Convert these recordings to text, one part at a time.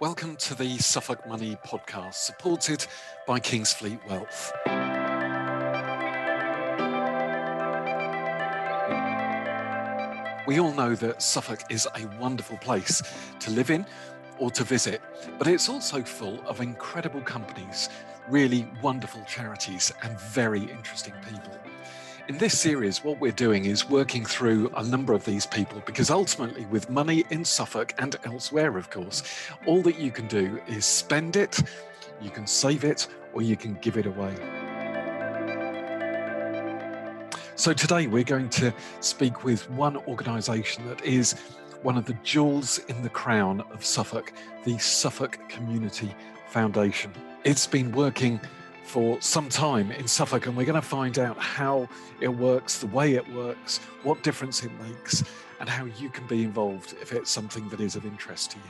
Welcome to the Suffolk Money podcast, supported by Kingsfleet Wealth. We all know that Suffolk is a wonderful place to live in or to visit, but it's also full of incredible companies, really wonderful charities, and very interesting people. In this series, what we're doing is working through a number of these people because ultimately, with money in Suffolk and elsewhere, of course, all that you can do is spend it, you can save it, or you can give it away. So, today we're going to speak with one organisation that is one of the jewels in the crown of Suffolk, the Suffolk Community Foundation. It's been working for some time in Suffolk, and we're going to find out how it works, the way it works, what difference it makes, and how you can be involved if it's something that is of interest to you.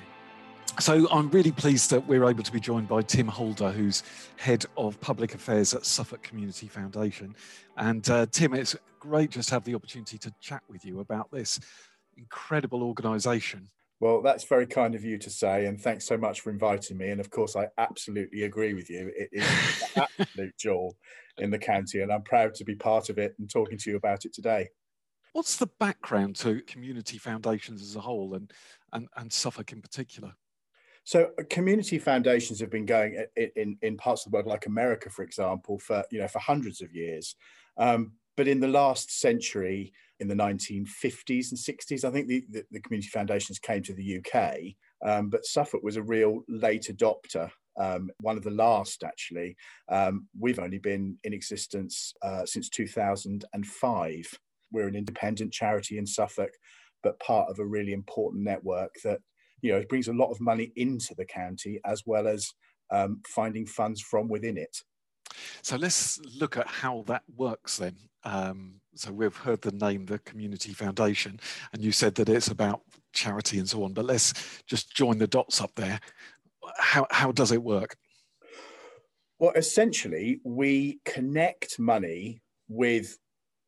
So I'm really pleased that we're able to be joined by Tim Holder, who's head of public affairs at Suffolk Community Foundation. And uh, Tim, it's great just to have the opportunity to chat with you about this incredible organisation well, that's very kind of you to say, and thanks so much for inviting me. And of course, I absolutely agree with you. It is an absolute jewel in the county, and I'm proud to be part of it and talking to you about it today. What's the background to community foundations as a whole, and and, and Suffolk in particular? So, uh, community foundations have been going in, in, in parts of the world, like America, for example, for you know for hundreds of years. Um, but in the last century, in the 1950s and 60s, I think the, the, the community foundations came to the UK. Um, but Suffolk was a real late adopter um, one of the last actually. Um, we've only been in existence uh, since 2005. We're an independent charity in Suffolk, but part of a really important network that you know brings a lot of money into the county as well as um, finding funds from within it. So let's look at how that works then. Um, so we've heard the name, the Community Foundation, and you said that it's about charity and so on. But let's just join the dots up there. How how does it work? Well, essentially, we connect money with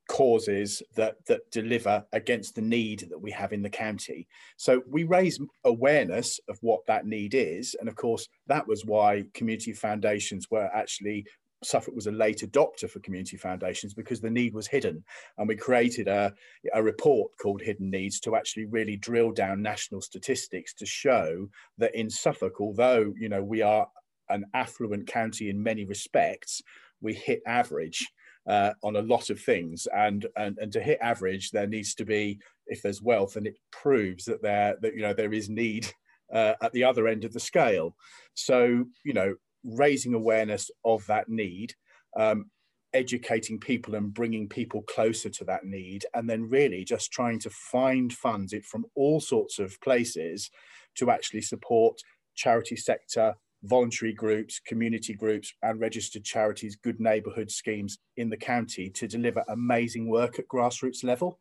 causes that that deliver against the need that we have in the county. So we raise awareness of what that need is, and of course that was why community foundations were actually Suffolk was a late adopter for community foundations because the need was hidden. And we created a, a report called Hidden Needs to actually really drill down national statistics to show that in Suffolk, although you know we are an affluent county in many respects, we hit average uh, on a lot of things. And, and and to hit average, there needs to be, if there's wealth, and it proves that there that you know there is need uh, at the other end of the scale. So you know raising awareness of that need, um, educating people and bringing people closer to that need, and then really just trying to find funds it from all sorts of places to actually support charity sector, voluntary groups, community groups, and registered charities, good neighbourhood schemes in the county to deliver amazing work at grassroots level.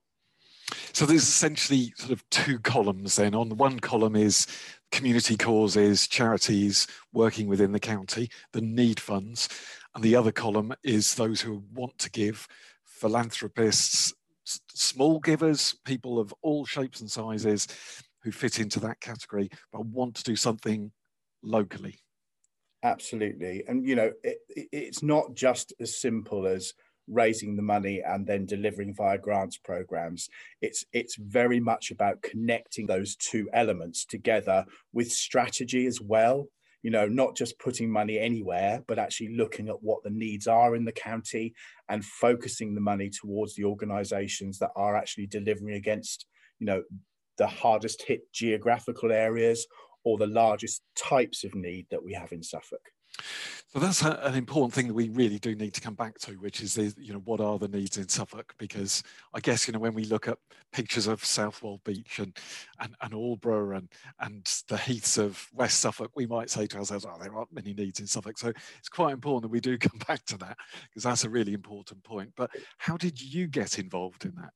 So there's essentially sort of two columns then. On the one column is community causes, charities working within the county, the need funds. And the other column is those who want to give, philanthropists, small givers, people of all shapes and sizes who fit into that category, but want to do something locally. Absolutely. And, you know, it, it's not just as simple as raising the money and then delivering via grants programs. It's it's very much about connecting those two elements together with strategy as well. You know not just putting money anywhere but actually looking at what the needs are in the county and focusing the money towards the organizations that are actually delivering against you know the hardest hit geographical areas or the largest types of need that we have in Suffolk so that's a, an important thing that we really do need to come back to, which is the, you know what are the needs in Suffolk? Because I guess you know when we look at pictures of Southwold Beach and and, and Aldeburgh and and the heaths of West Suffolk, we might say to ourselves, "Oh, there aren't many needs in Suffolk." So it's quite important that we do come back to that because that's a really important point. But how did you get involved in that?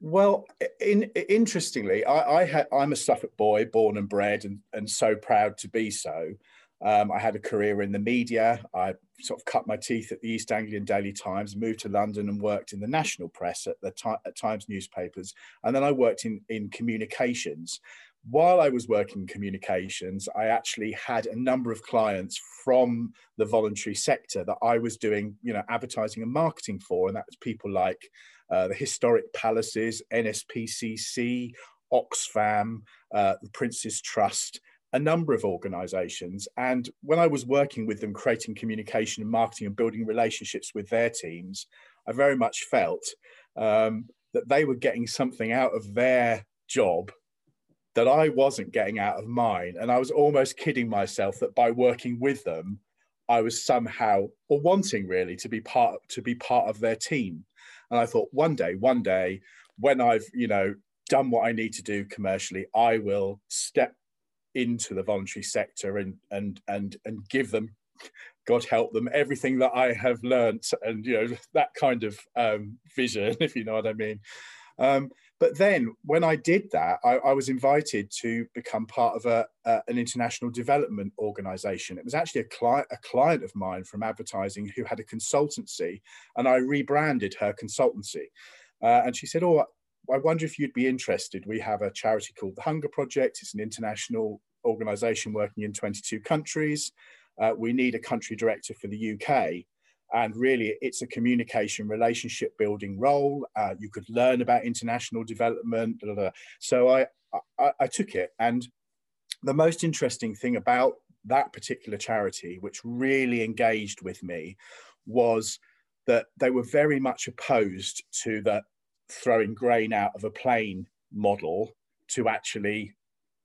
Well, in, interestingly, I, I I'm a Suffolk boy, born and bred, and, and so proud to be so. Um, I had a career in the media. I sort of cut my teeth at the East Anglian Daily Times, moved to London and worked in the national press at the at Times newspapers. And then I worked in, in communications. while I was working in communications, I actually had a number of clients from the voluntary sector that I was doing, you know, advertising and marketing for, and that was people like uh, the Historic Palaces, NSPCC, Oxfam, uh, the Prince's Trust, a number of organizations. And when I was working with them, creating communication and marketing and building relationships with their teams, I very much felt um, that they were getting something out of their job that I wasn't getting out of mine. And I was almost kidding myself that by working with them, I was somehow or wanting really to be part to be part of their team. And I thought one day, one day, when I've, you know, done what I need to do commercially, I will step into the voluntary sector and and and and give them God help them, everything that I have learnt, and you know that kind of um, vision, if you know what I mean. Um, but then when I did that, I, I was invited to become part of a, an international development organization. It was actually a client, a client of mine from advertising who had a consultancy, and I rebranded her consultancy. Uh, and she said, "Oh, I wonder if you'd be interested. We have a charity called the Hunger Project. It's an international organization working in 22 countries. Uh, we need a country director for the UK and really it's a communication relationship building role uh, you could learn about international development blah, blah, blah. so I, I, I took it and the most interesting thing about that particular charity which really engaged with me was that they were very much opposed to the throwing grain out of a plane model to actually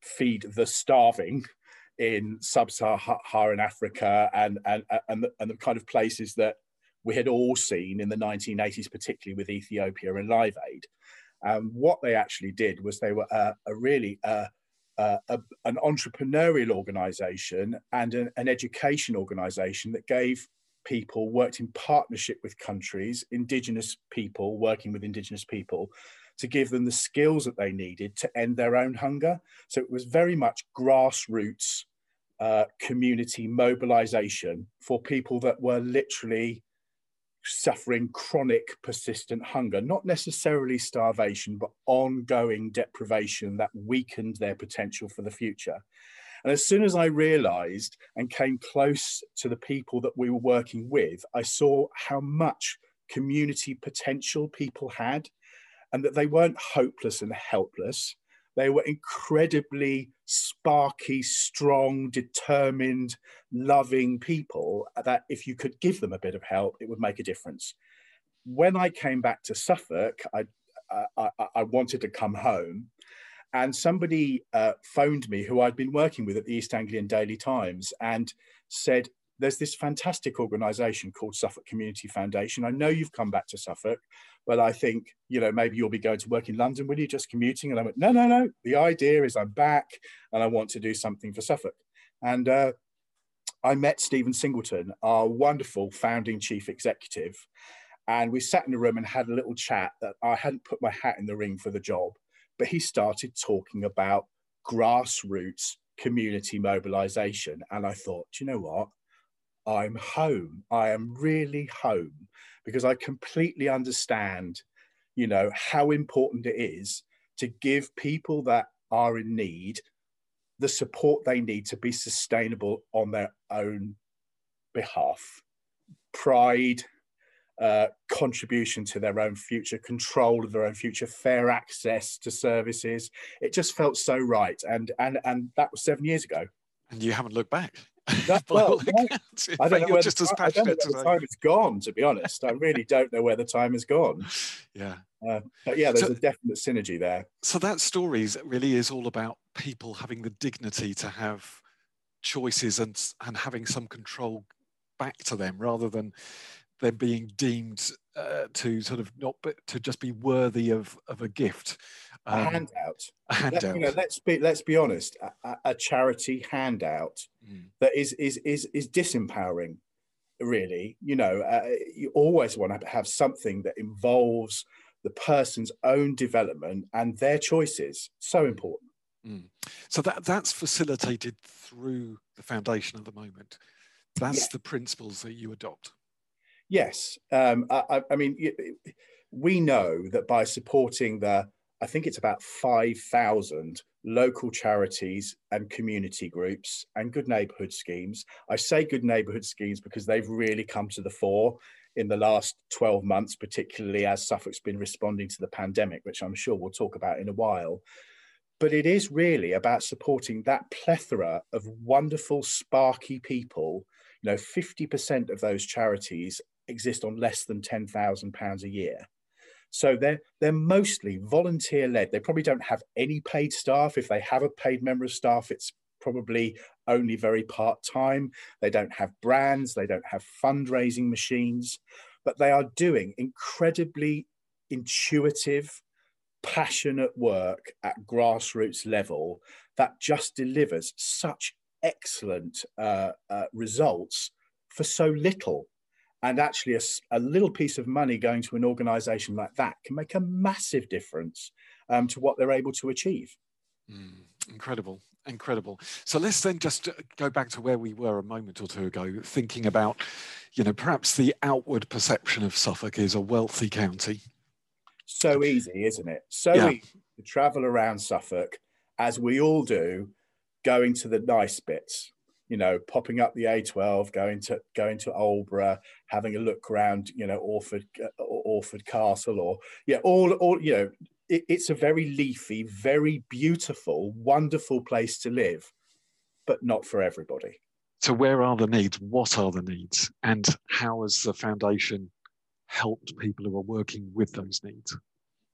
feed the starving in sub-Saharan Africa and, and, and, the, and the kind of places that we had all seen in the 1980s, particularly with Ethiopia and Live Aid. Um, what they actually did was they were a, a really uh, uh, a, an entrepreneurial organization and an, an education organization that gave people worked in partnership with countries, indigenous people working with indigenous people, to give them the skills that they needed to end their own hunger. So it was very much grassroots uh, community mobilization for people that were literally suffering chronic persistent hunger, not necessarily starvation, but ongoing deprivation that weakened their potential for the future. And as soon as I realized and came close to the people that we were working with, I saw how much community potential people had and that they weren't hopeless and helpless. They were incredibly sparky, strong, determined, loving people that if you could give them a bit of help, it would make a difference. When I came back to Suffolk, I, I, I wanted to come home. And somebody uh, phoned me who I'd been working with at the East Anglian Daily Times and said, there's this fantastic organization called Suffolk Community Foundation. I know you've come back to Suffolk, but I think, you know, maybe you'll be going to work in London, will you, just commuting? And I went, no, no, no. The idea is I'm back and I want to do something for Suffolk. And uh, I met Stephen Singleton, our wonderful founding chief executive. And we sat in a room and had a little chat that I hadn't put my hat in the ring for the job, but he started talking about grassroots community mobilization. And I thought, you know what? I'm home. I am really home because I completely understand, you know, how important it is to give people that are in need the support they need to be sustainable on their own behalf. Pride, uh, contribution to their own future, control of their own future, fair access to services. It just felt so right, and and and that was seven years ago. And you haven't looked back. That, well, I don't know where just the, as passionate I don't know the time has gone. To be honest, I really don't know where the time has gone. Yeah, uh, but yeah, there's so, a definite synergy there. So that story really is all about people having the dignity to have choices and and having some control back to them, rather than them being deemed uh, to sort of not but to just be worthy of of a gift um, a handout. A handout. Let, you know, let's be let's be honest. A, a charity handout mm. that is is is is disempowering. Really, you know, uh, you always want to have something that involves the person's own development and their choices. So important. Mm. So that that's facilitated through the foundation at the moment. That's yeah. the principles that you adopt. Yes, um, I, I, mean, we know that by supporting the I think it's about 5,000 local charities and community groups and good neighbourhood schemes. I say good neighbourhood schemes because they've really come to the fore in the last 12 months, particularly as Suffolk's been responding to the pandemic, which I'm sure we'll talk about in a while. But it is really about supporting that plethora of wonderful, sparky people. You know, 50% of those charities exist on less than £10,000 a year. So they're they're mostly volunteer led. They probably don't have any paid staff. If they have a paid member of staff, it's probably only very part time. They don't have brands. They don't have fundraising machines, but they are doing incredibly intuitive, passionate work at grassroots level that just delivers such excellent uh, uh, results for so little and actually a, a, little piece of money going to an organization like that can make a massive difference um, to what they're able to achieve. Mm, incredible incredible. So let's then just uh, go back to where we were a moment or two ago thinking about you know perhaps the outward perception of suffolk is a wealthy county. So easy isn't it? So yeah. easy to travel around suffolk as we all do going to the nice bits you know, popping up the A12, going to going to Aldeburgh, having a look around, you know, Orford uh, Orford Castle, or yeah, all all you know, it, it's a very leafy, very beautiful, wonderful place to live, but not for everybody. So, where are the needs? What are the needs, and how has the foundation helped people who are working with those needs?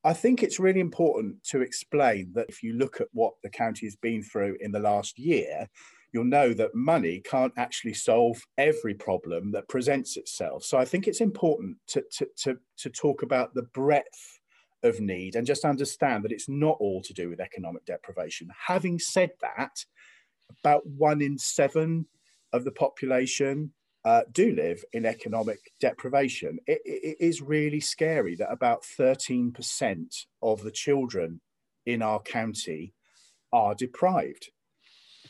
I think it's really important to explain that if you look at what the county has been through in the last year, you'll know that money can't actually solve every problem that presents itself. So I think it's important to, to, to, to talk about the breadth of need and just understand that it's not all to do with economic deprivation. Having said that, about one in seven of the population uh, do live in economic deprivation. It, it is really scary that about 13% of the children in our county are deprived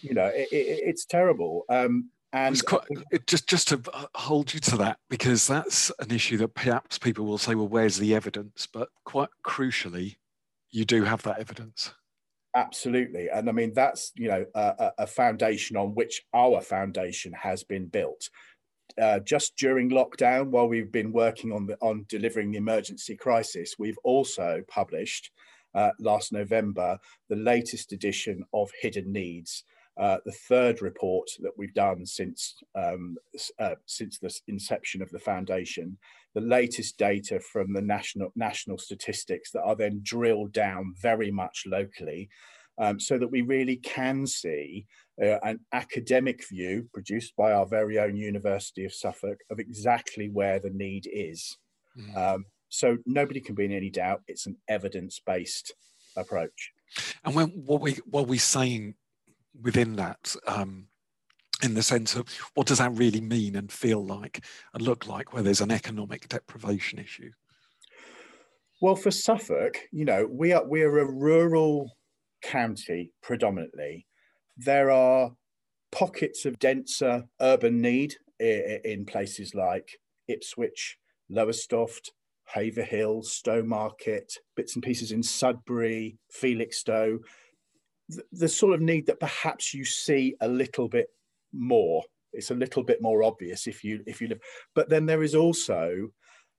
you know, it, it, it's terrible. Um, and quite, just just to hold you to that, because that's an issue that perhaps people will say, well, where's the evidence? But quite crucially, you do have that evidence. Absolutely, and I mean that's you know a, a foundation on which our foundation has been built. Uh, just during lockdown, while we've been working on the, on delivering the emergency crisis, we've also published uh, last November the latest edition of Hidden Needs, uh, the third report that we've done since um, uh, since the inception of the foundation, the latest data from the national national statistics that are then drilled down very much locally, um, so that we really can see uh, an academic view produced by our very own University of Suffolk of exactly where the need is. Mm. Um, so nobody can be in any doubt; it's an evidence-based approach. And when what we what we saying within that um, in the sense of what does that really mean and feel like and look like where there's an economic deprivation issue? Well, for Suffolk, you know, we are we're a rural county predominantly. There are pockets of denser urban need in places like Ipswich, Lowestoft, Haverhill, Stowmarket, bits and pieces in Sudbury, Felixstowe, the, sort of need that perhaps you see a little bit more. It's a little bit more obvious if you if you live, but then there is also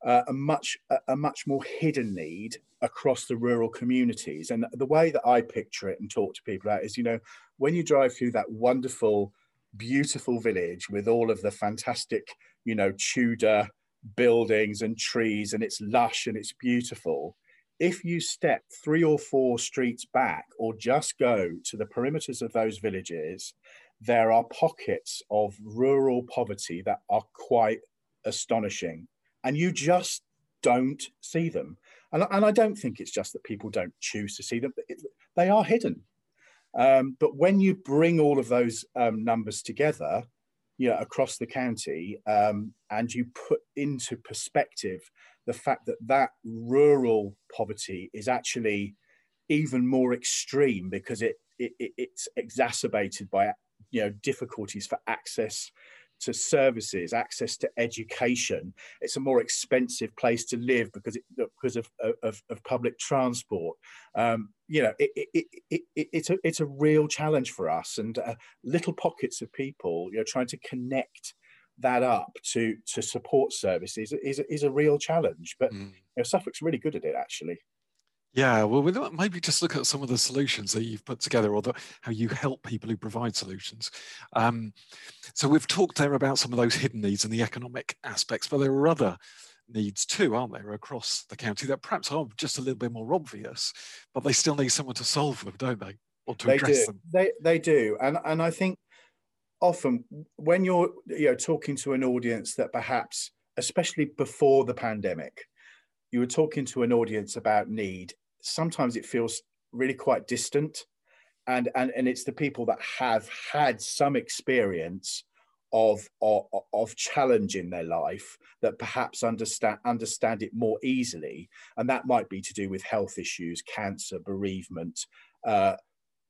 uh, a much a, a much more hidden need across the rural communities. And the way that I picture it and talk to people about is, you know, when you drive through that wonderful, beautiful village with all of the fantastic, you know, Tudor buildings and trees, and it's lush and it's beautiful if you step three or four streets back or just go to the perimeters of those villages, there are pockets of rural poverty that are quite astonishing. And you just don't see them. And, and I don't think it's just that people don't choose to see them, it, they are hidden. Um, but when you bring all of those um, numbers together, you know, across the county, um, and you put into perspective the fact that that rural poverty is actually even more extreme because it, it, it's exacerbated by you know difficulties for access to services, access to education. It's a more expensive place to live because it, because of, of, of public transport. Um, you know, it, it, it, it, it's a it's a real challenge for us, and uh, little pockets of people, you know, trying to connect that up to to support services is, is, a, real challenge. But mm. you know, Suffolk's really good at it, actually. Yeah, well, we'll maybe just look at some of the solutions that you've put together, or the, how you help people who provide solutions. Um, so we've talked there about some of those hidden needs and the economic aspects, but there are other needs too, aren't there, across the county that perhaps are just a little bit more obvious, but they still need someone to solve them, don't they, or to they address do. them? They they do, and and I think often when you're you know talking to an audience that perhaps, especially before the pandemic you were talking to an audience about need, sometimes it feels really quite distant. And, and, and it's the people that have had some experience of, of, of challenge in their life that perhaps understand, understand it more easily. And that might be to do with health issues, cancer, bereavement, uh,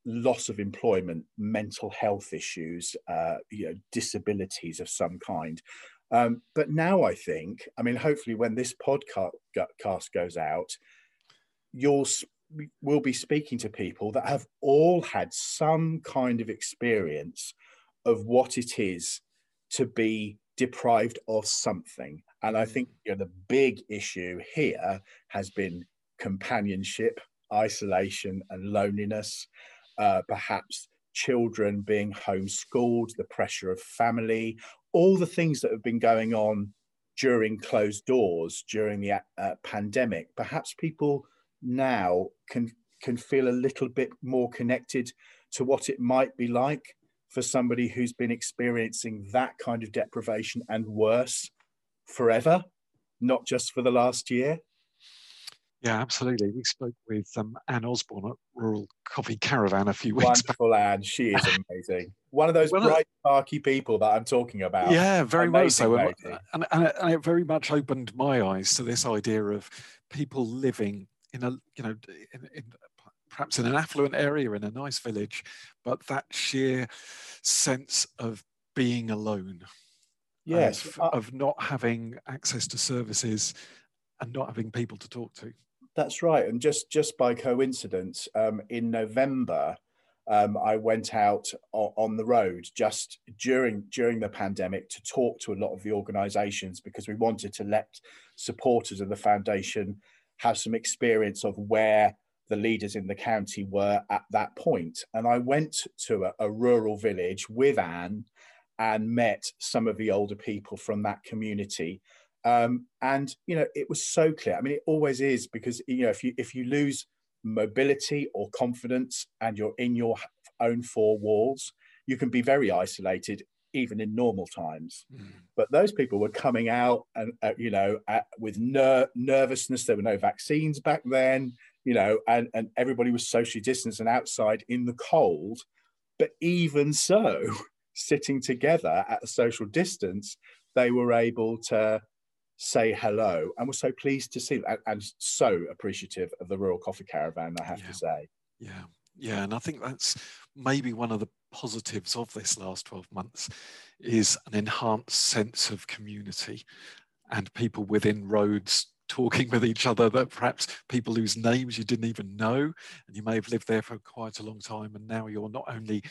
loss of employment, mental health issues, uh, you know, disabilities of some kind. Um, but now I think, I mean, hopefully when this podcast goes out, you'll will be speaking to people that have all had some kind of experience of what it is to be deprived of something. And I think you know, the big issue here has been companionship, isolation, and loneliness. Uh, perhaps children being homeschooled, the pressure of family, all the things that have been going on during closed doors during the uh, pandemic. Perhaps people now can can feel a little bit more connected to what it might be like for somebody who's been experiencing that kind of deprivation and worse forever, not just for the last year. Yeah, absolutely. We spoke with um, Anne Osborne at Rural Coffee Caravan a few weeks Wonderful back. Anne. She is amazing. One of those well, bright, sparky people that I'm talking about. Yeah, very amazing much so. And, and, and, it very much opened my eyes to this idea of people living in a, you know, in, in perhaps in an affluent area, in a nice village, but that sheer sense of being alone. Yes. Of, uh, of not having access to services and not having people to talk to. That's right. And just just by coincidence, um, in November, um, I went out on the road just during during the pandemic to talk to a lot of the organisations because we wanted to let supporters of the foundation have some experience of where the leaders in the county were at that point. And I went to a, a rural village with Anne and met some of the older people from that community um, and you know, it was so clear. I mean, it always is because you know, if you if you lose mobility or confidence and you're in your own four walls, you can be very isolated even in normal times. Mm. But those people were coming out and uh, you know with ner- nervousness. There were no vaccines back then, you know, and and everybody was socially distanced and outside in the cold. But even so, sitting together at a social distance, they were able to say hello and we're so pleased to see and, and so appreciative of the Rural Coffee Caravan, I have yeah. to say. Yeah, yeah. And I think that's maybe one of the positives of this last 12 months is an enhanced sense of community and people within roads talking with each other that perhaps people whose names you didn't even know and you may have lived there for quite a long time and now you're not only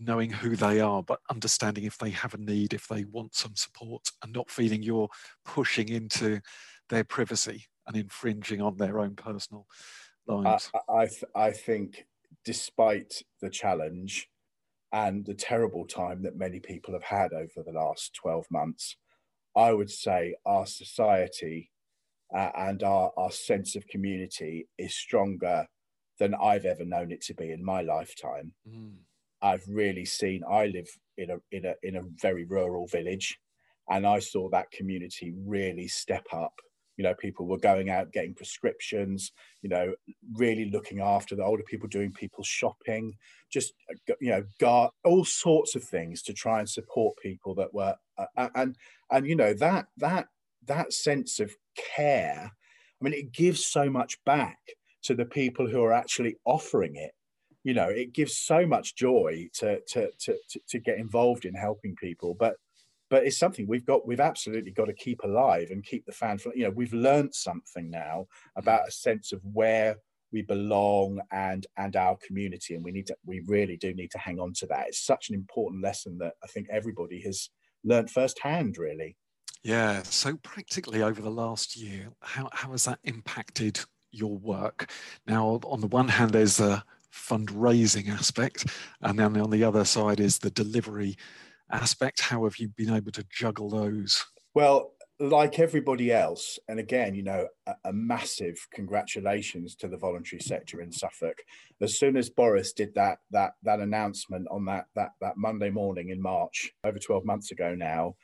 knowing who they are, but understanding if they have a need, if they want some support, and not feeling you're pushing into their privacy and infringing on their own personal lives. I, I, th- I think, despite the challenge and the terrible time that many people have had over the last 12 months, I would say our society uh, and our, our sense of community is stronger than I've ever known it to be in my lifetime. Mm. I've really seen. I live in a in a in a very rural village, and I saw that community really step up. You know, people were going out getting prescriptions. You know, really looking after the older people, doing people shopping, just you know, guard, all sorts of things to try and support people that were uh, and and you know that that that sense of care. I mean, it gives so much back to the people who are actually offering it you know it gives so much joy to to to to, get involved in helping people but but it's something we've got we've absolutely got to keep alive and keep the fan you know we've learned something now about a sense of where we belong and and our community and we need to we really do need to hang on to that. It's such an important lesson that i think everybody has learned firsthand really. Yeah so practically over the last year how, how has that impacted your work? Now on the one hand there's a fundraising aspect. And then on the other side is the delivery aspect. How have you been able to juggle those? Well like everybody else, and again, you know, a, a, massive congratulations to the voluntary sector in Suffolk. As soon as Boris did that that that announcement on that that that Monday morning in March, over 12 months ago now,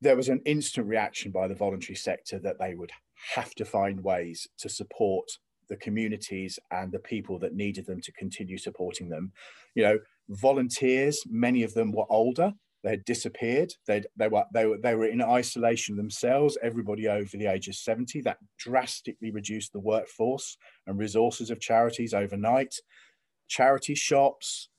there was an instant reaction by the voluntary sector that they would have to find ways to support the communities and the people that needed them to continue supporting them. You know, volunteers, many of them were older they had disappeared. They'd, they were they were they were in isolation themselves. Everybody over the age of seventy. That drastically reduced the workforce and resources of charities overnight. Charity shops,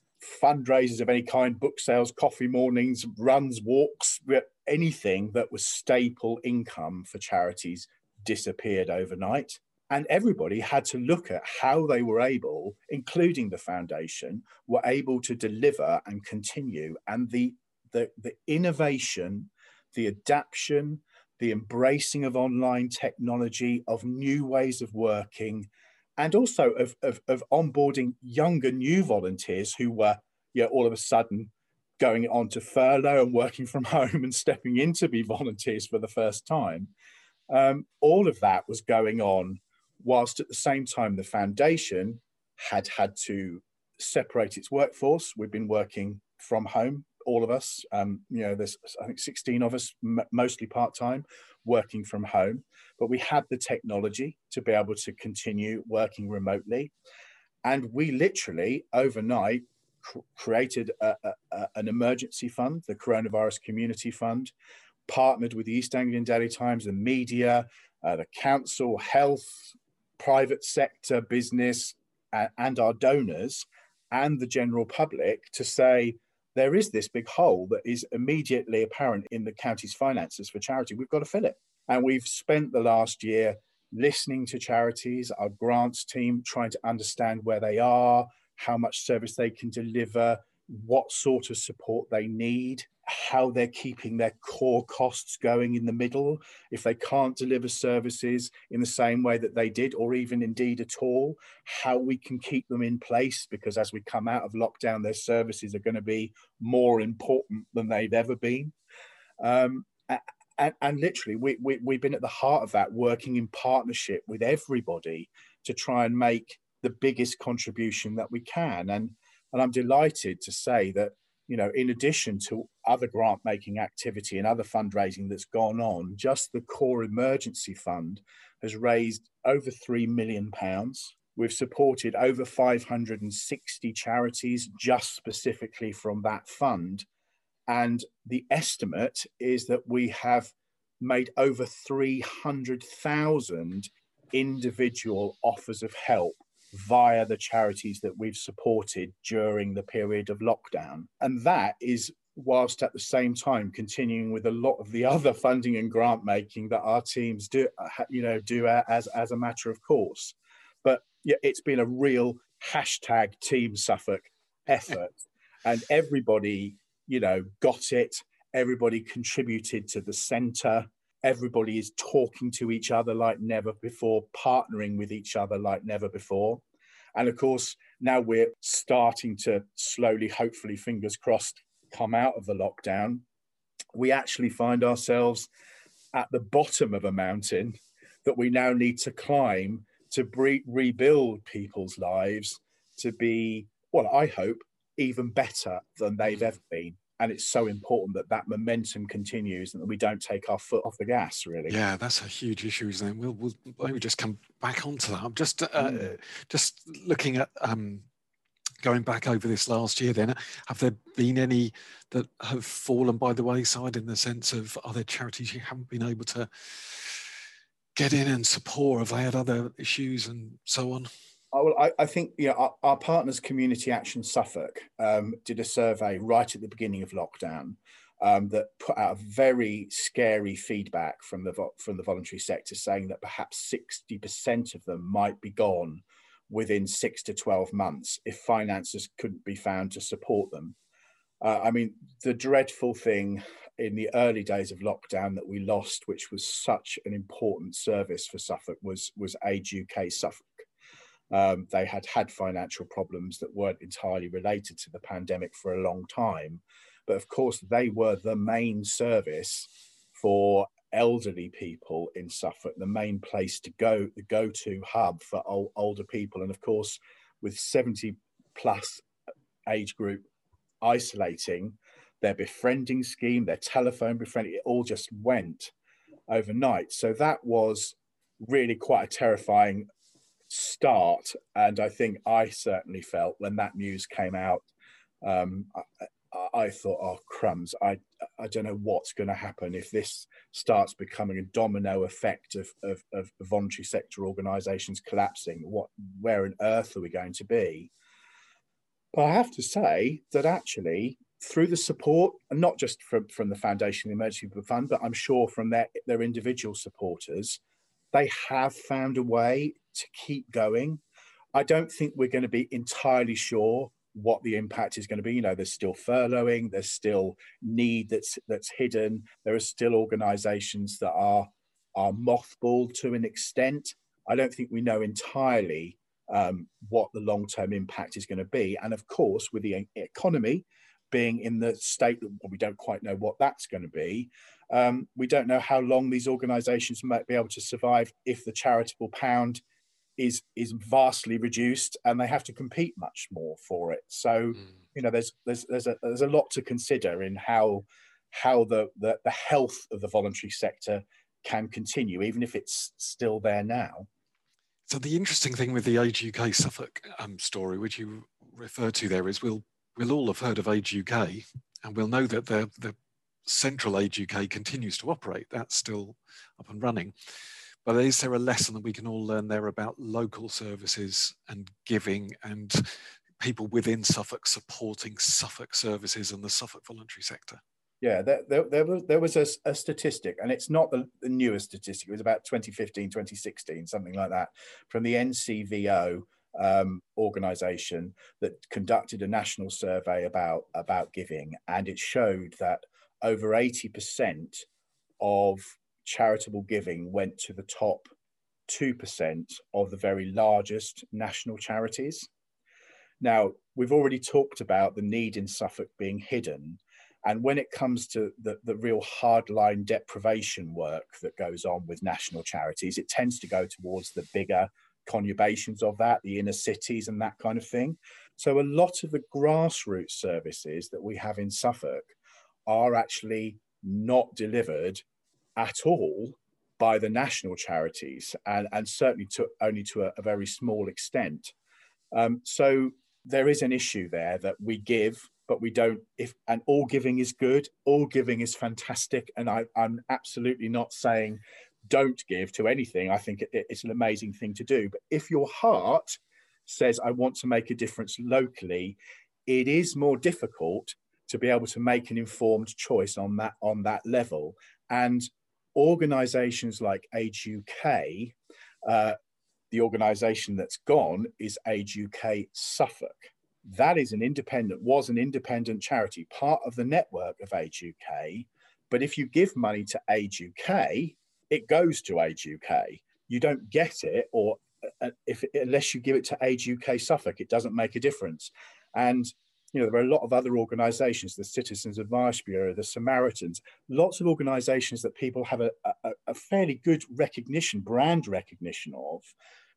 fundraisers of any kind, book sales, coffee mornings, runs, walks, anything that was staple income for charities disappeared overnight. And everybody had to look at how they were able, including the foundation, were able to deliver and continue. And the the, the innovation, the adaptation, the embracing of online technology, of new ways of working, and also of, of, of onboarding younger new volunteers who were you know, all of a sudden going on to furlough and working from home and stepping in to be volunteers for the first time. Um, all of that was going on whilst at the same time the foundation had had to separate its workforce. We've been working from home all of us. Um, you know, there's I think 16 of us, mostly part time, working from home. But we had the technology to be able to continue working remotely, and we literally overnight cr- created a, a, a, an emergency fund, the Coronavirus Community Fund, partnered with the East Anglian Daily Times, the media, uh, the council, health, private sector, business, and our donors and the general public to say there is this big hole that is immediately apparent in the county's finances for charity. We've got to fill it. And we've spent the last year listening to charities, our grants team, trying to understand where they are, how much service they can deliver, what sort of support they need, how they're keeping their core costs going in the middle. If they can't deliver services in the same way that they did, or even indeed at all, how we can keep them in place because as we come out of lockdown, their services are going to be more important than they've ever been. Um, and, and, literally, we, we, we've been at the heart of that, working in partnership with everybody to try and make the biggest contribution that we can. And and I'm delighted to say that, you know, in addition to other grant making activity and other fundraising that's gone on, just the core emergency fund has raised over £3 million. We've supported over 560 charities just specifically from that fund. And the estimate is that we have made over 300,000 individual offers of help via the charities that we've supported during the period of lockdown. And that is whilst at the same time continuing with a lot of the other funding and grant making that our teams do you know do as as a matter of course. But yeah it's been a real hashtag team suffolk effort. And everybody you know got it. Everybody contributed to the center everybody is talking to each other like never before, partnering with each other like never before. And of course, now we're starting to slowly, hopefully, fingers crossed, come out of the lockdown. We actually find ourselves at the bottom of a mountain that we now need to climb to re- rebuild people's lives to be, well, I hope, even better than they've ever been and it's so important that that momentum continues and that we don't take our foot off the gas really. Yeah that's a huge issue isn't it? We'll, we'll maybe just come back onto that. I'm just uh, mm. just looking at um, going back over this last year then have there been any that have fallen by the wayside in the sense of are there charities you haven't been able to get in and support? Have they had other issues and so on I, I, think you know, our, our, partners, Community Action Suffolk, um, did a survey right at the beginning of lockdown. um, that put out very scary feedback from the from the voluntary sector, saying that perhaps 60% of them might be gone within six to 12 months if finances couldn't be found to support them. Uh, I mean, the dreadful thing in the early days of lockdown that we lost, which was such an important service for Suffolk, was was Age UK Suffolk. Um, they had had financial problems that weren't entirely related to the pandemic for a long time, but of course they were the main service for elderly people in Suffolk, the main place to go, the go-to hub for old, older people, and of course with 70 plus age group isolating their befriending scheme, their telephone befriending, it all just went overnight. So that was really quite a terrifying start. And I think I certainly felt when that news came out, um, I, I, thought, oh crumbs, I I don't know what's going to happen if this starts becoming a domino effect of, of, of voluntary sector organisations collapsing. What, where on earth are we going to be? But I have to say that actually through the support, and not just from, from the Foundation the Emergency Fund, but I'm sure from their, their individual supporters, they have found a way to keep going. I don't think we're going to be entirely sure what the impact is going to be. You know, there's still furloughing, there's still need that's that's hidden. There are still organisations that are are mothballed to an extent. I don't think we know entirely um, what the long term impact is going to be. And of course, with the economy being in the state that we don't quite know what that's going to be. Um, we don't know how long these organisations might be able to survive if the charitable pound is is vastly reduced and they have to compete much more for it. So mm. you know, there's there's there's a there's a lot to consider in how how the, the the health of the voluntary sector can continue, even if it's still there now. So the interesting thing with the Age UK Suffolk um, story, which you refer to there, is we'll we'll all have heard of Age UK, and we'll know that the, the central Age UK continues to operate. That's still up and running. But is there a lesson that we can all learn there about local services and giving and people within Suffolk supporting Suffolk services and the Suffolk voluntary sector? Yeah, there, there, there was, there was a, a, statistic, and it's not the, the newest statistic, it was about 2015, 2016, something like that, from the NCVO um, organization that conducted a national survey about, about giving, and it showed that over 80% of charitable giving went to the top 2% of the very largest national charities. Now, we've already talked about the need in Suffolk being hidden. And when it comes to the, the real hardline deprivation work that goes on with national charities, it tends to go towards the bigger conurbations of that, the inner cities and that kind of thing. So a lot of the grassroots services that we have in Suffolk are actually not delivered at all by the national charities and, and certainly to only to a, a very small extent. Um, so there is an issue there that we give, but we don't if and all giving is good, all giving is fantastic. And I, I'm absolutely not saying don't give to anything. I think it, it's an amazing thing to do. But if your heart says, I want to make a difference locally, it is more difficult to be able to make an informed choice on that on that level. And organizations like Age UK, uh, the organization that's gone is Age UK Suffolk. That is an independent, was an independent charity, part of the network of Age UK. But if you give money to Age UK, it goes to Age UK. You don't get it, or uh, if unless you give it to Age UK Suffolk, it doesn't make a difference. And you know, there are a lot of other organizations, the Citizens Advice Bureau, the Samaritans, lots of organizations that people have a, a, a fairly good recognition, brand recognition of,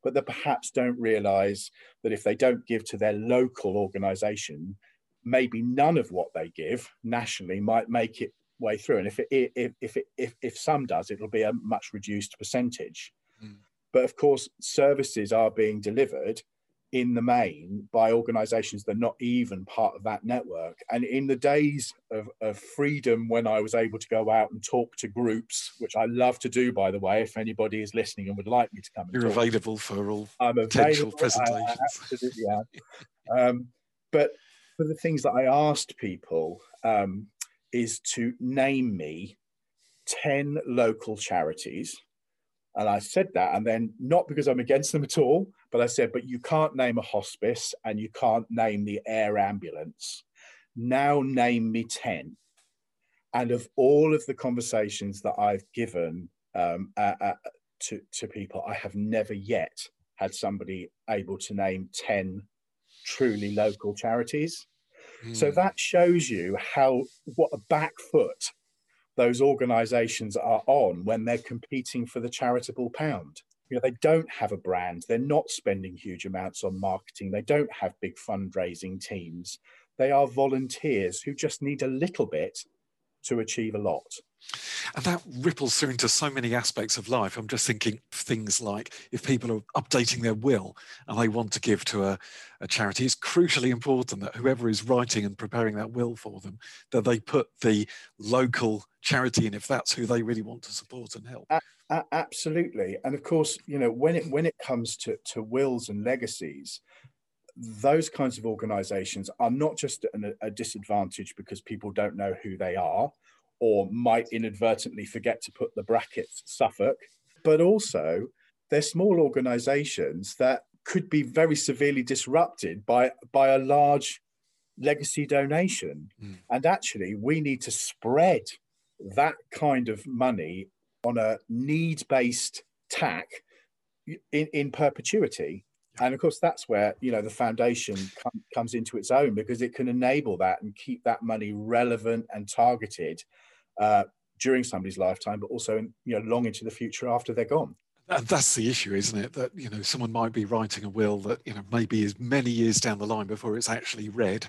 but that perhaps don't realize that if they don't give to their local organization, maybe none of what they give nationally might make it way through. And if it, if, if, it, if, if some does, it'll be a much reduced percentage. Mm. But of course, services are being delivered in the main by organizations that are not even part of that network. And in the days of, of, freedom, when I was able to go out and talk to groups, which I love to do, by the way, if anybody is listening and would like me to come, you're available for all I'm potential presentations. I, absolutely am. um, but for the things that I asked people, um, is to name me 10 local charities. And I said that, and then not because I'm against them at all, but I said, but you can't name a hospice and you can't name the air ambulance. Now name me 10. And of all of the conversations that I've given um, uh, uh, to, to people, I have never yet had somebody able to name 10 truly local charities. Mm. So hmm. that shows you how what a back foot those organizations are on when they're competing for the charitable pound. You know, they don't have a brand, they're not spending huge amounts on marketing, they don't have big fundraising teams. They are volunteers who just need a little bit to achieve a lot. And that ripples through into so many aspects of life. I'm just thinking things like if people are updating their will and they want to give to a, a, charity, it's crucially important that whoever is writing and preparing that will for them, that they put the local charity in if that's who they really want to support and help. absolutely. And of course, you know, when it when it comes to, to wills and legacies, those kinds of organizations are not just a disadvantage because people don't know who they are or might inadvertently forget to put the brackets Suffolk, but also they're small organizations that could be very severely disrupted by, by a large legacy donation. Mm. And actually, we need to spread that kind of money on a need based tack in, in perpetuity and of course that's where you know the foundation com- comes into its own because it can enable that and keep that money relevant and targeted uh, during somebody's lifetime but also in, you know long into the future after they're gone. And that's the issue isn't it? That you know someone might be writing a will that you know maybe is many years down the line before it's actually read.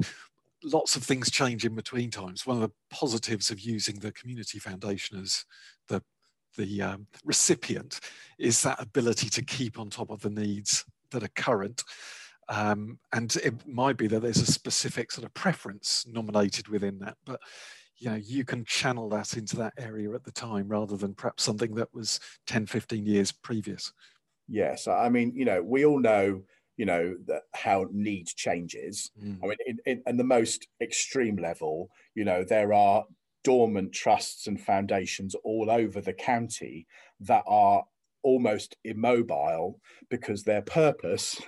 Lots of things change in between times. One of the positives of using the community foundation as the the um, recipient is that ability to keep on top of the needs that are current. Um, and it might be that there's a specific sort of preference nominated within that, but you know, you can channel that into that area at the time rather than perhaps something that was 10, 15 years previous. Yes. I mean, you know, we all know, you know, that how need changes. Mm. I mean, in, in, in the most extreme level, you know, there are dormant trusts and foundations all over the county that are almost immobile because their purpose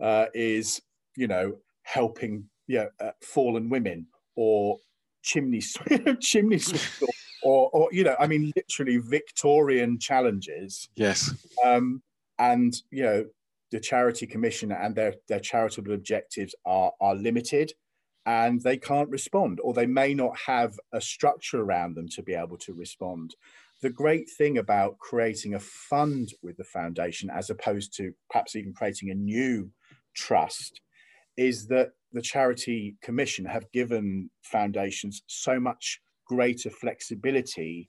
uh, is, you know, helping yeah, uh, fallen women or chimney chimney sweep or, or, you know, I mean, literally Victorian challenges. Yes. Um, and you know, the charity commission and their their charitable objectives are are limited and they can't respond or they may not have a structure around them to be able to respond the great thing about creating a fund with the foundation, as opposed to perhaps even creating a new trust, is that the Charity Commission have given foundations so much greater flexibility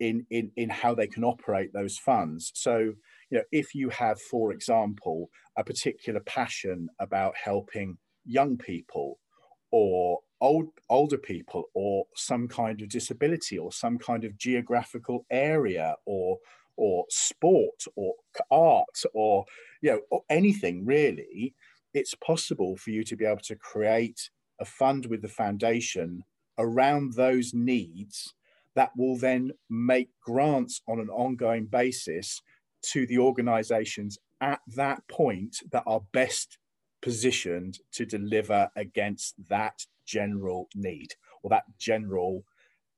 in, in, in how they can operate those funds. So, you know, if you have, for example, a particular passion about helping young people or old older people or some kind of disability or some kind of geographical area or or sport or art or you know or anything really it's possible for you to be able to create a fund with the foundation around those needs that will then make grants on an ongoing basis to the organizations at that point that are best positioned to deliver against that general need or that general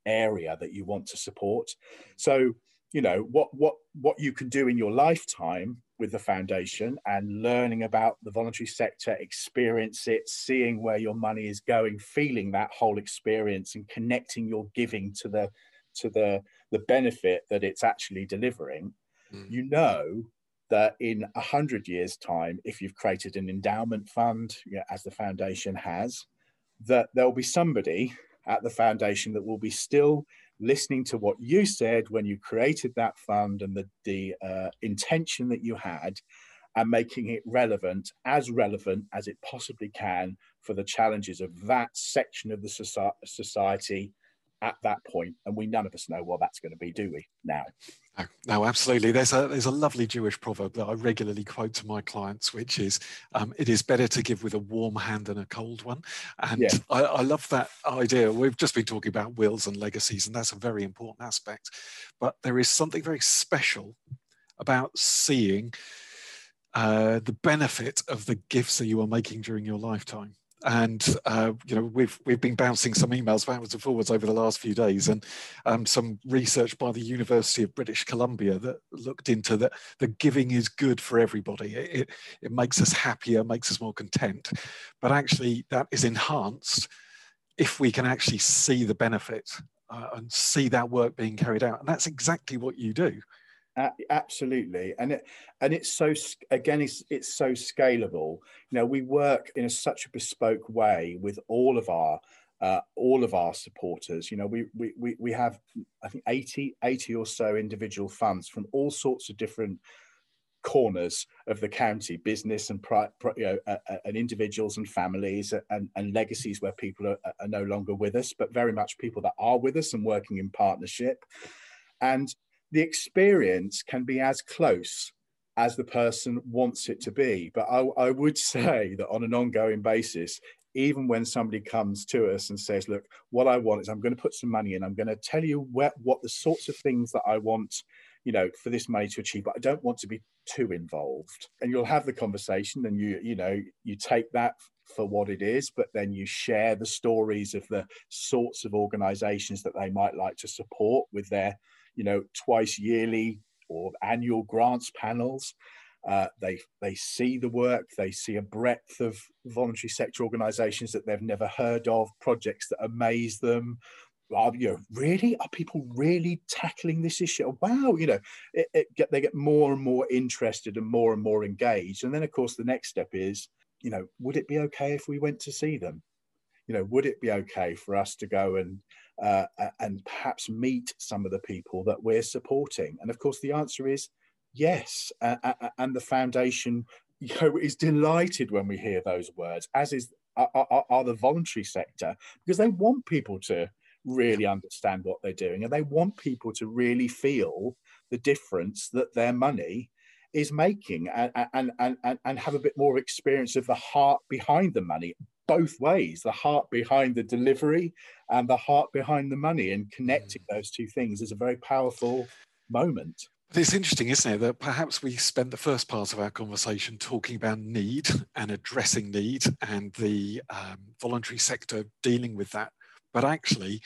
area that you want to support. So, you know, what what what you can do in your lifetime with the foundation and learning about the voluntary sector, experience it, seeing where your money is going, feeling that whole experience and connecting your giving to the to the the benefit that it's actually delivering, mm. you know that in a hundred years' time, if you've created an endowment fund, you know, as the foundation has, that there'll be somebody at the foundation that will be still listening to what you said when you created that fund and the, the uh, intention that you had and making it relevant, as relevant as it possibly can for the challenges of that section of the society at that point, and we none of us know what that's going to be, do we? Now, no, no, absolutely. There's a there's a lovely Jewish proverb that I regularly quote to my clients, which is, um, "It is better to give with a warm hand than a cold one." And yeah. I, I love that idea. We've just been talking about wills and legacies, and that's a very important aspect. But there is something very special about seeing uh, the benefit of the gifts that you are making during your lifetime and uh, you know we've we've been bouncing some emails backwards and forwards over the last few days, and um, some research by the University of British Columbia that looked into that the giving is good for everybody. It, it, it makes us happier, makes us more content, but actually that is enhanced if we can actually see the benefit uh, and see that work being carried out, and that's exactly what you do. Absolutely, and it and it's so again, it's it's so scalable. You know, we work in a, such a bespoke way with all of our uh, all of our supporters. You know, we, we we we have I think 80, 80 or so individual funds from all sorts of different corners of the county, business and pri- you know, uh, and individuals and families and, and legacies where people are, are no longer with us, but very much people that are with us and working in partnership. And the experience can be as close as the person wants it to be. But I, I, would say that on an ongoing basis, even when somebody comes to us and says, Look, what I want is I'm going to put some money in, I'm going to tell you where, what the sorts of things that I want, you know, for this money to achieve, but I don't want to be too involved. And you'll have the conversation and you, you know, you take that for what it is, but then you share the stories of the sorts of organizations that they might like to support with their you know, twice yearly or annual grants panels. Uh, they they see the work, they see a breadth of voluntary sector organisations that they've never heard of, projects that amaze them. Are, you know, really are people really tackling this issue? Wow, you know, it, it get, they get more and more interested and more and more engaged. And then, of course, the next step is, you know, would it be okay if we went to see them? You know, would it be okay for us to go and uh, and perhaps meet some of the people that we're supporting? And of course, the answer is yes. Uh, and the foundation you know, is delighted when we hear those words, as is are, are the voluntary sector, because they want people to really understand what they're doing and they want people to really feel the difference that their money is making and, and, and, and, have a bit more experience of the heart behind the money both ways the heart behind the delivery and the heart behind the money and connecting mm. those two things is a very powerful moment it's interesting, isn't it, that perhaps we spent the first part of our conversation talking about need and addressing need and the um, voluntary sector dealing with that. But actually,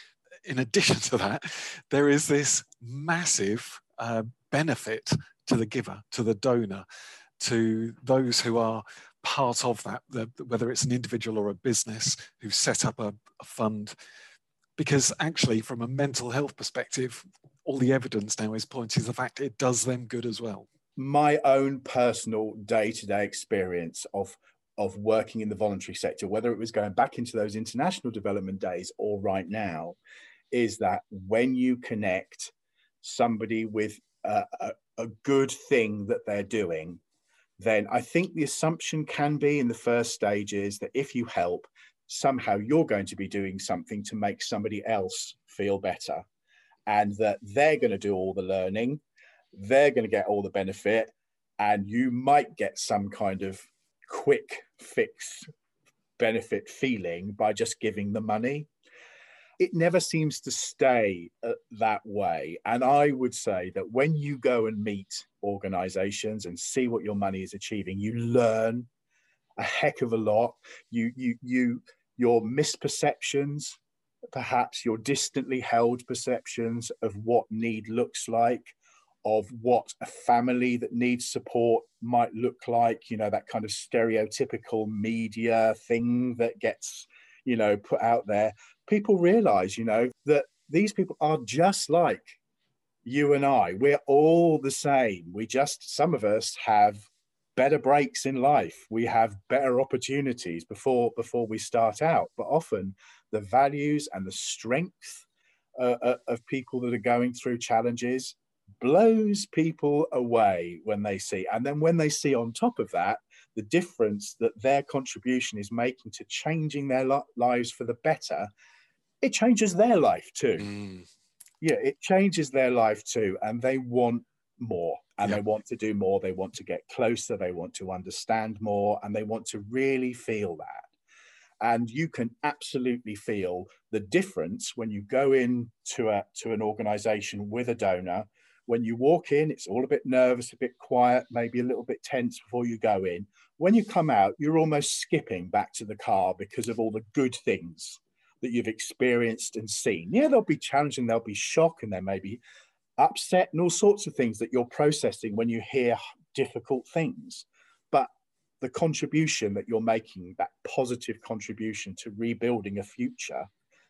in addition to that, there is this massive uh, benefit to the giver, to the donor, to those who are part of that, the, whether it's an individual or a business who set up a, a fund. Because actually, from a mental health perspective, all the evidence now is pointing to the fact it does them good as well. My own personal day to day experience of of working in the voluntary sector, whether it was going back into those international development days or right now, is that when you connect somebody with a, a, a good thing that they're doing, then I think the assumption can be in the first stages that if you help, somehow you're going to be doing something to make somebody else feel better. And that they're going to do all the learning, they're going to get all the benefit, and you might get some kind of quick fix benefit feeling by just giving the money it never seems to stay uh, that way. And I would say that when you go and meet organizations and see what your money is achieving, you learn a heck of a lot. You, you, you, your misperceptions, perhaps your distantly held perceptions of what need looks like, of what a family that needs support might look like, you know, that kind of stereotypical media thing that gets you know put out there people realize, you know, that these people are just like you and I. We're all the same. We just, some of us have better breaks in life. We have better opportunities before before we start out. But often the values and the strength uh, uh of people that are going through challenges blows people away when they see. And then when they see on top of that, the difference that their contribution is making to changing their lives for the better it changes their life too. Mm. Yeah, it changes their life too. And they want more and Yeah. they want to do more. They want to get closer. They want to understand more and they want to really feel that. And you can absolutely feel the difference when you go in to, a, to an organization with a donor. When you walk in, it's all a bit nervous, a bit quiet, maybe a little bit tense before you go in. When you come out, you're almost skipping back to the car because of all the good things that you've experienced and seen. Yeah, there'll be challenging, there'll be shock, and there may be upset and all sorts of things that you're processing when you hear difficult things. But the contribution that you're making, that positive contribution to rebuilding a future,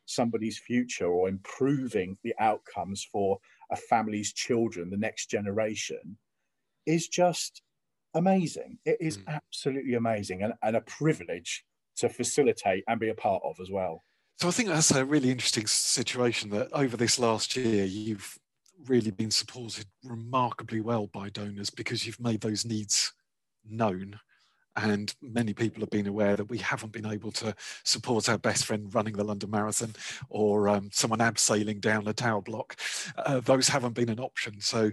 somebody's future, or improving the outcomes for a family's children, the next generation, is just amazing. It is Mm. absolutely amazing and, and a privilege to facilitate and be a part of as well. So I think that's a really interesting situation that over this last year, you've really been supported remarkably well by donors because you've made those needs known. And many people have been aware that we haven't been able to support our best friend running the London Marathon or um, someone abseiling down a tower block. Uh, those haven't been an option. So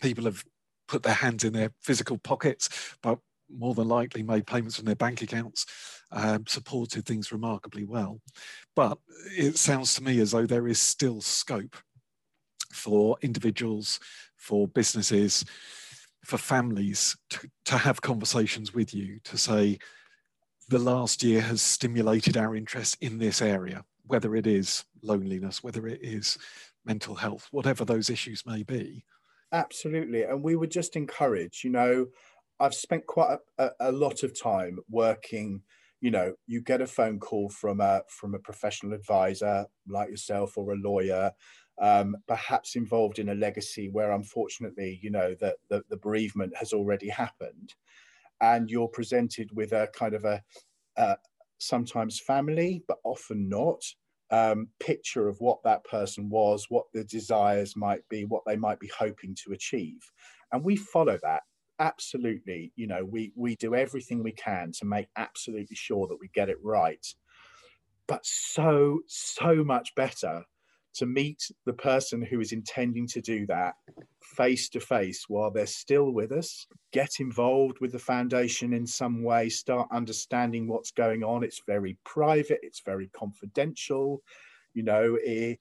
people have put their hands in their physical pockets, but more than likely made payments from their bank accounts, um, supported things remarkably well. But it sounds to me as though there is still scope for individuals, for businesses, for families to, to have conversations with you to say, the last year has stimulated our interest in this area, whether it is loneliness, whether it is mental health, whatever those issues may be. Absolutely. And we would just encourage, you know, I've spent quite a, a, lot of time working you know you get a phone call from a from a professional advisor like yourself or a lawyer um, perhaps involved in a legacy where unfortunately you know that the, the bereavement has already happened and you're presented with a kind of a, a sometimes family but often not um, picture of what that person was what the desires might be what they might be hoping to achieve. And we follow that. Absolutely you know we we do everything we can to make absolutely sure that we get it right. But so so much better to meet the person who is intending to do that face to face while they're still with us get involved with the foundation in some way start understanding what's going on it's very private it's very confidential you know it,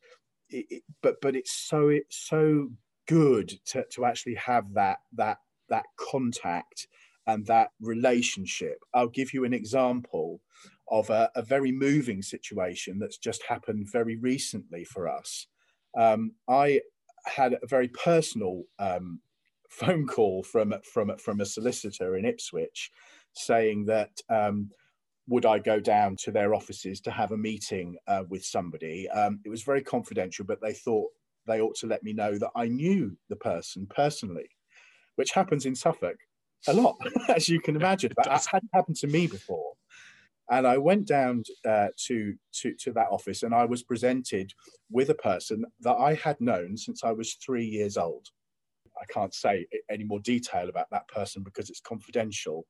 it, but but it's so it's so good to, to actually have that that that contact and that relationship. I'll give you an example of a, a very moving situation that's just happened very recently for us. Um, I had a very personal um, phone call from from from a solicitor in Ipswich, saying that um, would I go down to their offices to have a meeting uh, with somebody. Um, it was very confidential, but they thought they ought to let me know that I knew the person personally which happens in Suffolk a lot, as you can imagine. But that hadn't happened to me before. And I went down uh, to, to, to that office and I was presented with a person that I had known since I was three years old. I can't say any more detail about that person because it's confidential.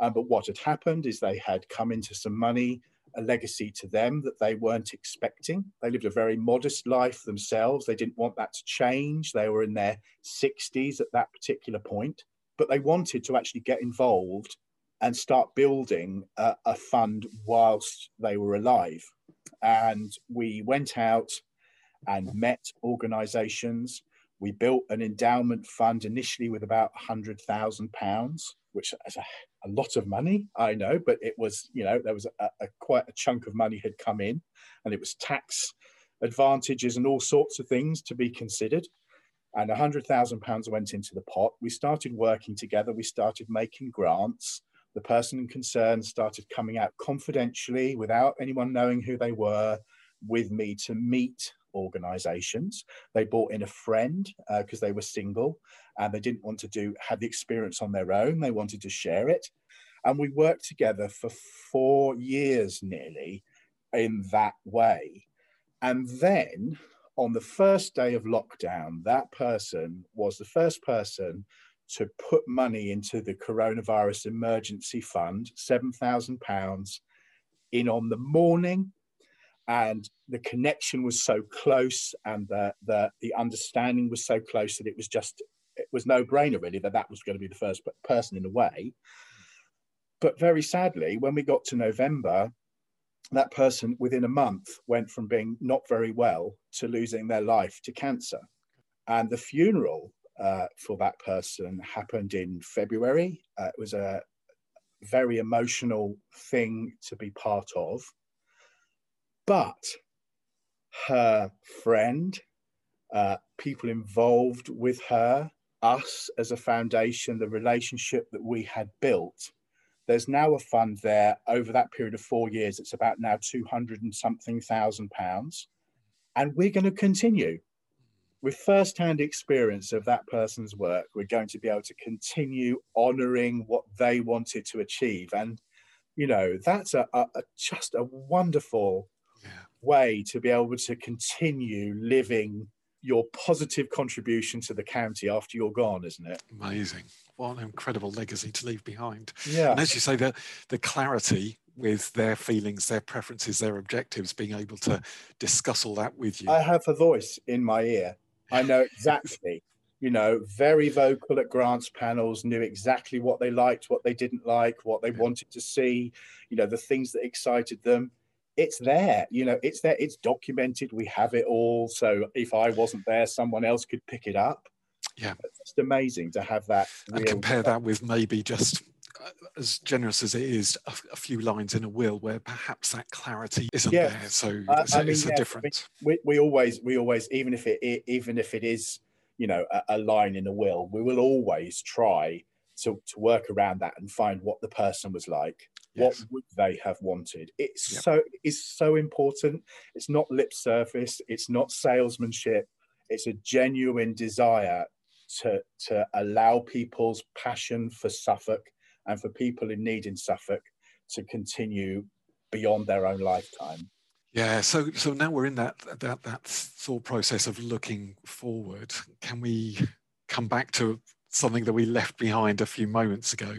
Um, but what had happened is they had come into some money, a legacy to them that they weren't expecting. They lived a very modest life themselves. They didn't want that to change. They were in their 60s at that particular point, but they wanted to actually get involved and start building a, a fund whilst they were alive. And we went out and met organizations. We built an endowment fund initially with about £100,000, which is a, a, lot of money, I know, but it was, you know, there was a, a, quite a chunk of money had come in and it was tax advantages and all sorts of things to be considered. And £100,000 went into the pot. We started working together. We started making grants. The person in concern started coming out confidentially without anyone knowing who they were with me to meet organizations. They brought in a friend because uh, they were single and they didn't want to do have the experience on their own. They wanted to share it. And we worked together for four years nearly in that way. And then on the first day of lockdown, that person was the first person to put money into the coronavirus emergency fund, £7,000 in on the morning. And the connection was so close and the, the, the understanding was so close that it was just it was no brainer really that that was going to be the first person in a way. But very sadly when we got to november that person within a month went from being not very well to losing their life to cancer. And the funeral uh, for that person happened in february uh, it was a very emotional thing to be part of but her friend, uh, people involved with her, us as a foundation, the relationship that we had built. There's now a fund there over that period of four years. It's about now 200 and something thousand pounds. And we're going to continue with first-hand experience of that person's work. We're going to be able to continue honoring what they wanted to achieve. And, you know, that's a, a, a just a wonderful yeah. way to be able to continue living your positive contribution to the county after you're gone, isn't it? Amazing. What an incredible legacy to leave behind. Yeah. And as you say, the, the clarity with their feelings, their preferences, their objectives, being able to discuss all that with you. I have a voice in my ear. I know exactly, you know, very vocal at grants panels, knew exactly what they liked, what they didn't like, what they wanted to see, you know, the things that excited them. It's there you know it's there it's documented we have it all. So if i wasn't there someone else could pick it up. Yeah. It's just amazing to have that and compare that with maybe just as generous as it is a, a, few lines in a will where perhaps that clarity isn't yeah. there so uh, it's, I mean, it's yeah, a difference we, we always we always even if it even if it is you know a, a line in a will we will always try to, to work around that and find what the person was like yes. what would they have wanted it's so it's so important it's not lip service. it's not salesmanship it's a genuine desire to to allow people's passion for suffolk and for people in need in suffolk to continue beyond their own lifetime yeah so so now we're in that that that thought process of looking forward can we come back to something that we left behind a few moments ago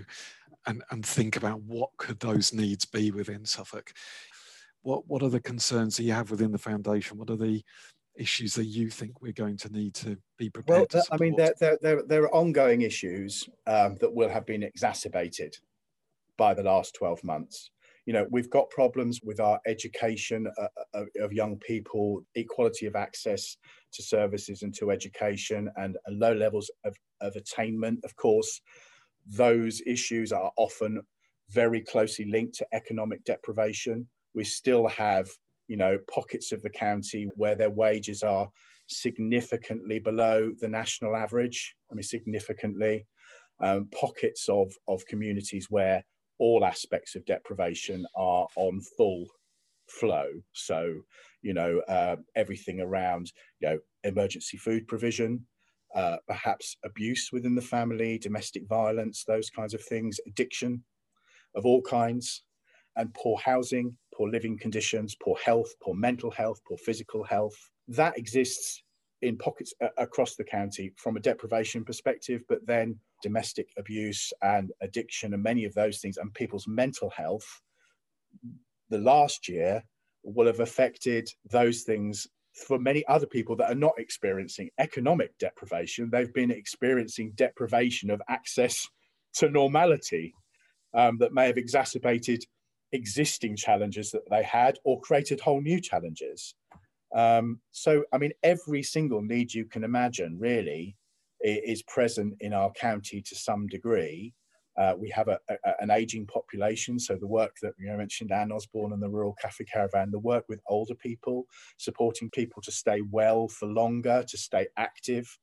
and, and think about what could those needs be within Suffolk. What, what are the concerns that you have within the foundation? What are the issues that you think we're going to need to be prepared well, I mean, there, there, there, there are ongoing issues um, that will have been exacerbated by the last 12 months. You know, we've got problems with our education uh, of, uh, of young people, equality of access to services and to education, and low levels of, of attainment. Of course, those issues are often very closely linked to economic deprivation. We still have, you know, pockets of the county where their wages are significantly below the national average. I mean, significantly. Um, pockets of, of communities where all aspects of deprivation are on full flow. So, you know, uh, everything around, you know, emergency food provision, uh, perhaps abuse within the family, domestic violence, those kinds of things, addiction of all kinds, and poor housing, poor living conditions, poor health, poor mental health, poor physical health. That exists in pockets uh, across the county from a deprivation perspective, but then domestic abuse and addiction and many of those things and people's mental health the last year will have affected those things for many other people that are not experiencing economic deprivation, they've been experiencing deprivation of access to normality um, that may have exacerbated existing challenges that they had or created whole new challenges. Um, so, I mean, every single need you can imagine really is present in our county to some degree. Uh, we have a, a, an aging population, so the work that you know, mentioned Anne Osborne and the Rural Cafe Caravan, the work with older people, supporting people to stay well for longer, to stay active,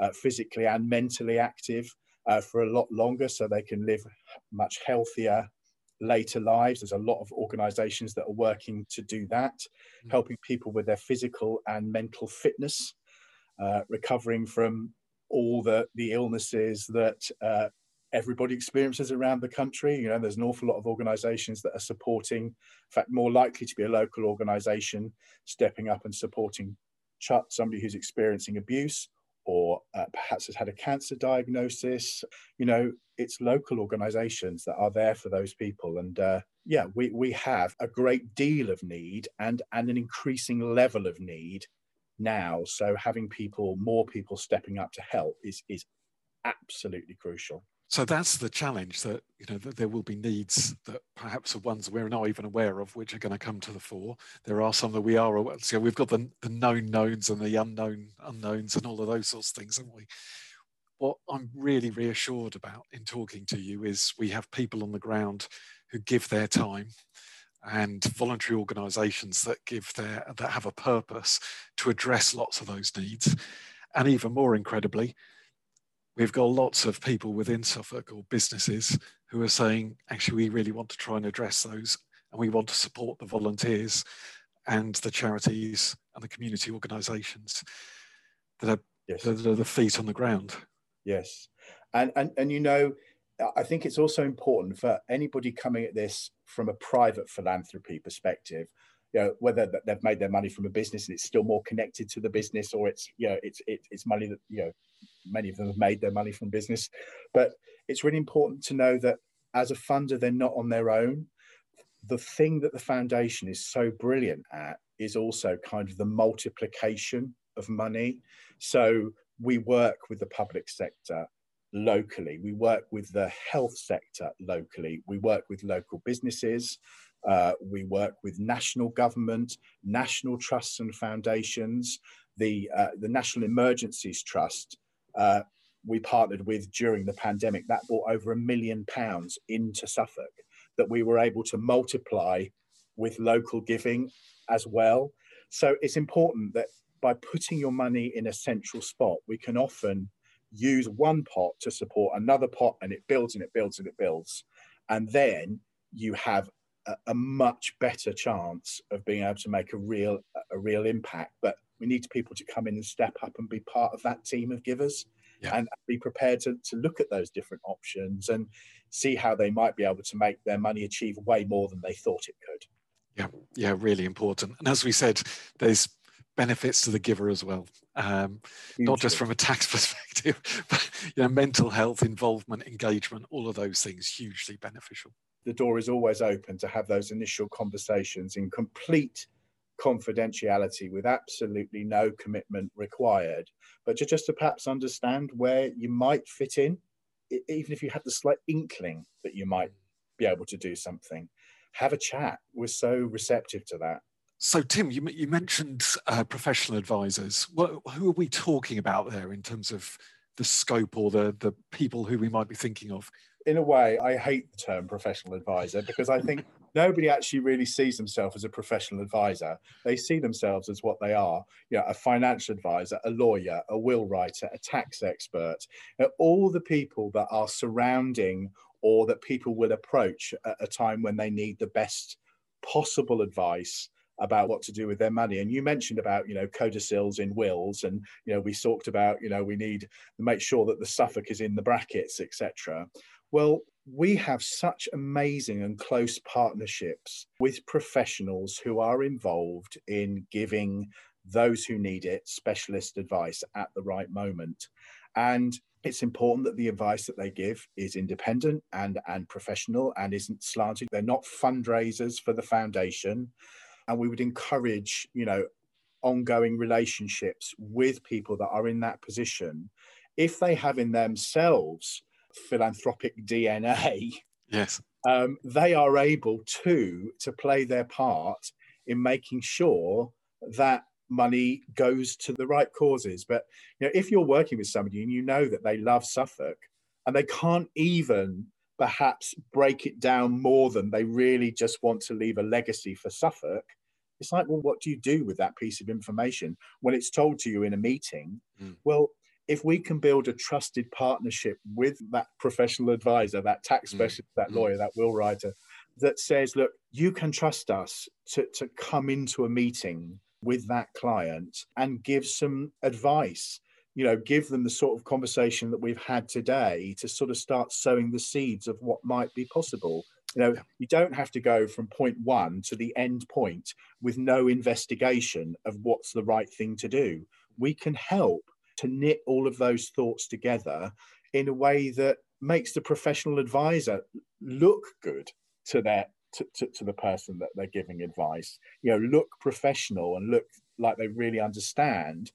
uh, physically and mentally active uh, for a lot longer, so they can live much healthier later lives. There's a lot of organisations that are working to do that, mm-hmm. helping people with their physical and mental fitness, uh, recovering from all the the illnesses that uh, everybody experiences around the country. You know, there's an awful lot of organisations that are supporting, in fact, more likely to be a local organisation stepping up and supporting somebody who's experiencing abuse or uh, perhaps has had a cancer diagnosis. You know, it's local organisations that are there for those people. And uh, yeah, we, we have a great deal of need and, and an increasing level of need now. So having people, more people stepping up to help is, is absolutely crucial. So that's the challenge that you know that there will be needs that perhaps are ones we're not even aware of, which are going to come to the fore. There are some that we are aware. So we've got the, the known knowns and the unknown unknowns and all of those sorts of things, haven't we? What I'm really reassured about in talking to you is we have people on the ground who give their time and voluntary organisations that give their that have a purpose to address lots of those needs, and even more incredibly we've got lots of people within Suffolk or businesses who are saying, actually, we really want to try and address those and we want to support the volunteers and the charities and the community organisations that are, yes. that are the feet on the ground. Yes. And, and, and you know, I think it's also important for anybody coming at this from a private philanthropy perspective you know whether that they've made their money from a business and it's still more connected to the business or it's you know it's it, it's money that you know many of them have made their money from business. But it's really important to know that as a funder they're not on their own. The thing that the foundation is so brilliant at is also kind of the multiplication of money. So we work with the public sector locally. We work with the health sector locally. We work with local businesses. Uh, we work with national government, national trusts and foundations, the, uh, the National Emergencies Trust. Uh, we partnered with during the pandemic that brought over a million pounds into Suffolk that we were able to multiply with local giving as well. So it's important that by putting your money in a central spot, we can often use one pot to support another pot and it builds and it builds and it builds. And then you have a, a, much better chance of being able to make a real a real impact. But we need people to come in and step up and be part of that team of givers yeah. and be prepared to, to look at those different options and see how they might be able to make their money achieve way more than they thought it could. Yeah, yeah, really important. And as we said, there's benefits to the giver as well, um, not just from a tax perspective, but you know, mental health, involvement, engagement, all of those things hugely beneficial the door is always open to have those initial conversations in complete confidentiality with absolutely no commitment required, but to just to perhaps understand where you might fit in, even if you had the slight inkling that you might be able to do something. Have a chat. We're so receptive to that. So, Tim, you, you mentioned uh, professional advisors. What, who are we talking about there in terms of the scope or the, the people who we might be thinking of? in a way, I hate the term professional advisor because I think nobody actually really sees themselves as a professional advisor. They see themselves as what they are, you know, a financial advisor, a lawyer, a will writer, a tax expert, you know, all the people that are surrounding or that people will approach at a time when they need the best possible advice about what to do with their money. And you mentioned about, you know, codicils in wills, and you know, we talked about, you know, we need to make sure that the Suffolk is in the brackets, etc. Well, we have such amazing and close partnerships with professionals who are involved in giving those who need it specialist advice at the right moment. And it's important that the advice that they give is independent and, and professional and isn't slanted. They're not fundraisers for the foundation. And we would encourage, you know, ongoing relationships with people that are in that position if they have in themselves philanthropic DNA, yes, um, they are able to to play their part in making sure that money goes to the right causes. But you know, if you're working with somebody and you know that they love Suffolk and they can't even perhaps break it down more than they really just want to leave a legacy for Suffolk, it's like, well, what do you do with that piece of information when it's told to you in a meeting? Mm. Well, if we can build a trusted partnership with that professional advisor, that tax mm. specialist, mm. that lawyer, that will writer, that says, look, you can trust us to, to come into a meeting with that client and give some advice you know give them the sort of conversation that we've had today to sort of start sowing the seeds of what might be possible you know you don't have to go from point one to the end point with no investigation of what's the right thing to do we can help to knit all of those thoughts together in a way that makes the professional advisor look good to their to, to, to, the person that they're giving advice. You know, look professional and look like they really understand,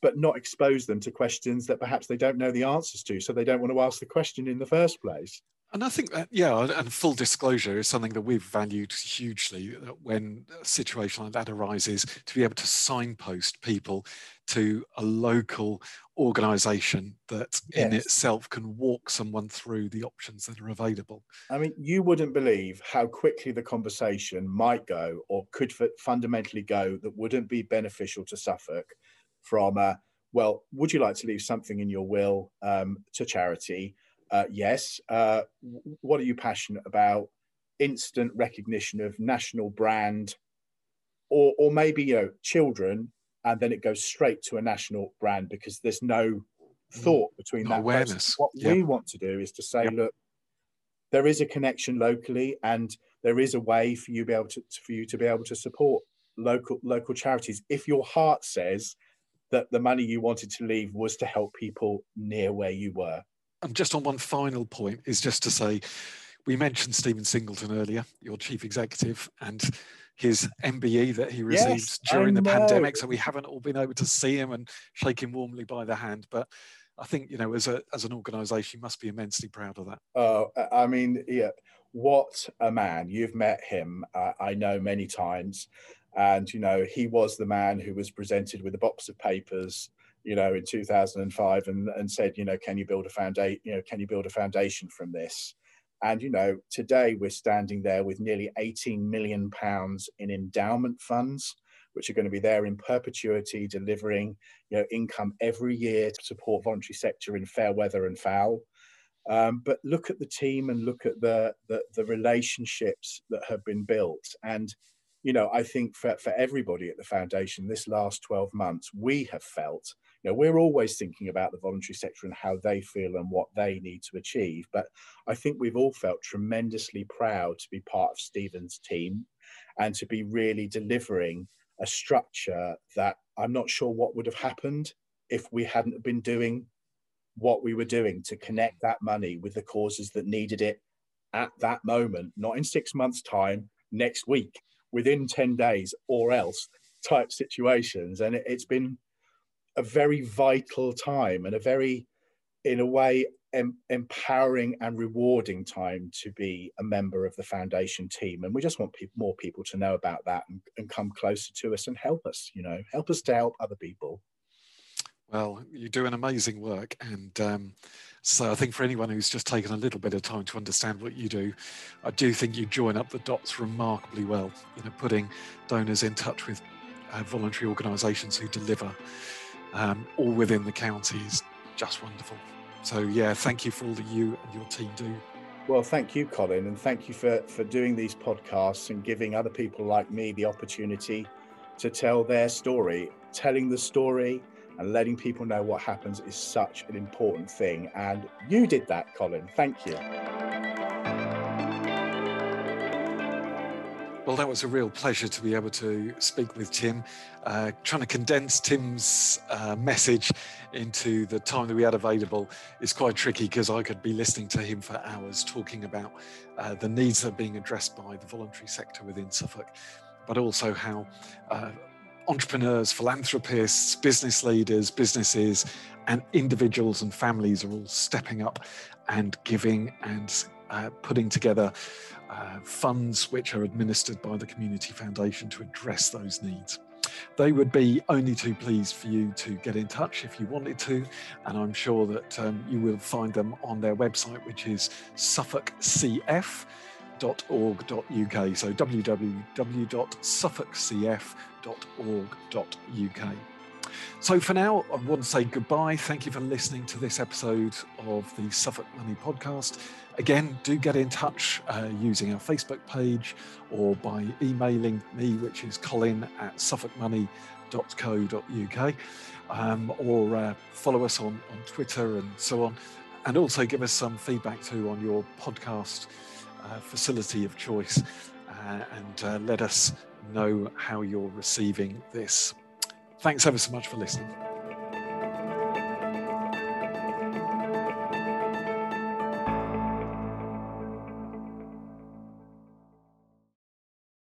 but not expose them to questions that perhaps they don't know the answers to. So they don't want to ask the question in the first place. And I think that, yeah, and full disclosure is something that we've valued hugely when a situation like that arises to be able to signpost people to a local organization that yes. in itself can walk someone through the options that are available. I mean, you wouldn't believe how quickly the conversation might go or could fundamentally go that wouldn't be beneficial to Suffolk from, uh, well, would you like to leave something in your will um, to charity? Uh, yes. Uh, what are you passionate about? Instant recognition of national brand, or or maybe you know children, and then it goes straight to a national brand because there's no mm. thought between no that awareness. Process. What yep. we want to do is to say, yep. look, there is a connection locally, and there is a way for you be able to for you to be able to support local local charities if your heart says that the money you wanted to leave was to help people near where you were and just on one final point is just to say, we mentioned Stephen Singleton earlier, your chief executive, and his MBE that he received yes, during the pandemic. So we haven't all been able to see him and shake him warmly by the hand. But I think you know, as a as an organisation, you must be immensely proud of that. Oh, I mean, yeah, what a man! You've met him, uh, I know many times, and you know he was the man who was presented with a box of papers you know, in 2005 and, and said, you know, can you build a foundation, you know, can you build a foundation from this? And, you know, today we're standing there with nearly 18 million pounds in endowment funds, which are going to be there in perpetuity, delivering, you know, income every year to support voluntary sector in fair weather and foul. Um, but look at the team and look at the, the, the relationships that have been built. And you know, I think for, for everybody at the foundation, this last 12 months, we have felt know, we're always thinking about the voluntary sector and how they feel and what they need to achieve. But I think we've all felt tremendously proud to be part of Stephen's team and to be really delivering a structure that I'm not sure what would have happened if we hadn't been doing what we were doing to connect that money with the causes that needed it at that moment, not in six months' time, next week, within 10 days, or else type situations. And it, has been a very vital time and a very, in a way, em- empowering and rewarding time to be a member of the foundation team. And we just want pe- more people to know about that and, and come closer to us and help us, you know, help us to help other people. Well, you do an amazing work. And um, so I think for anyone who's just taken a little bit of time to understand what you do, I do think you join up the dots remarkably well, you know, putting donors in touch with uh, voluntary organisations who deliver um, all within the county is just wonderful. So yeah, thank you for all that you and your team do. Well, thank you, Colin, and thank you for for doing these podcasts and giving other people like me the opportunity to tell their story. Telling the story and letting people know what happens is such an important thing. And you did that, Colin. Thank you. Well, that was a real pleasure to be able to speak with Tim. Uh, trying to condense Tim's uh, message into the time that we had available is quite tricky because I could be listening to him for hours talking about uh, the needs that are being addressed by the voluntary sector within Suffolk, but also how uh, entrepreneurs, philanthropists, business leaders, businesses, and individuals and families are all stepping up and giving and uh, putting together uh, funds which are administered by the Community Foundation to address those needs. They would be only too pleased for you to get in touch if you wanted to, and I'm sure that um, you will find them on their website, which is suffolkcf.org.uk. So www.suffolkcf.org.uk. So for now, I want to say goodbye. Thank you for listening to this episode of the Suffolk Money Podcast. Again, do get in touch uh, using our Facebook page or by emailing me, which is colin at suffolkmoney.co.uk, um, or uh, follow us on, on Twitter and so on. And also give us some feedback too on your podcast uh, facility of choice uh, and uh, let us know how you're receiving this. Thanks ever so much for listening.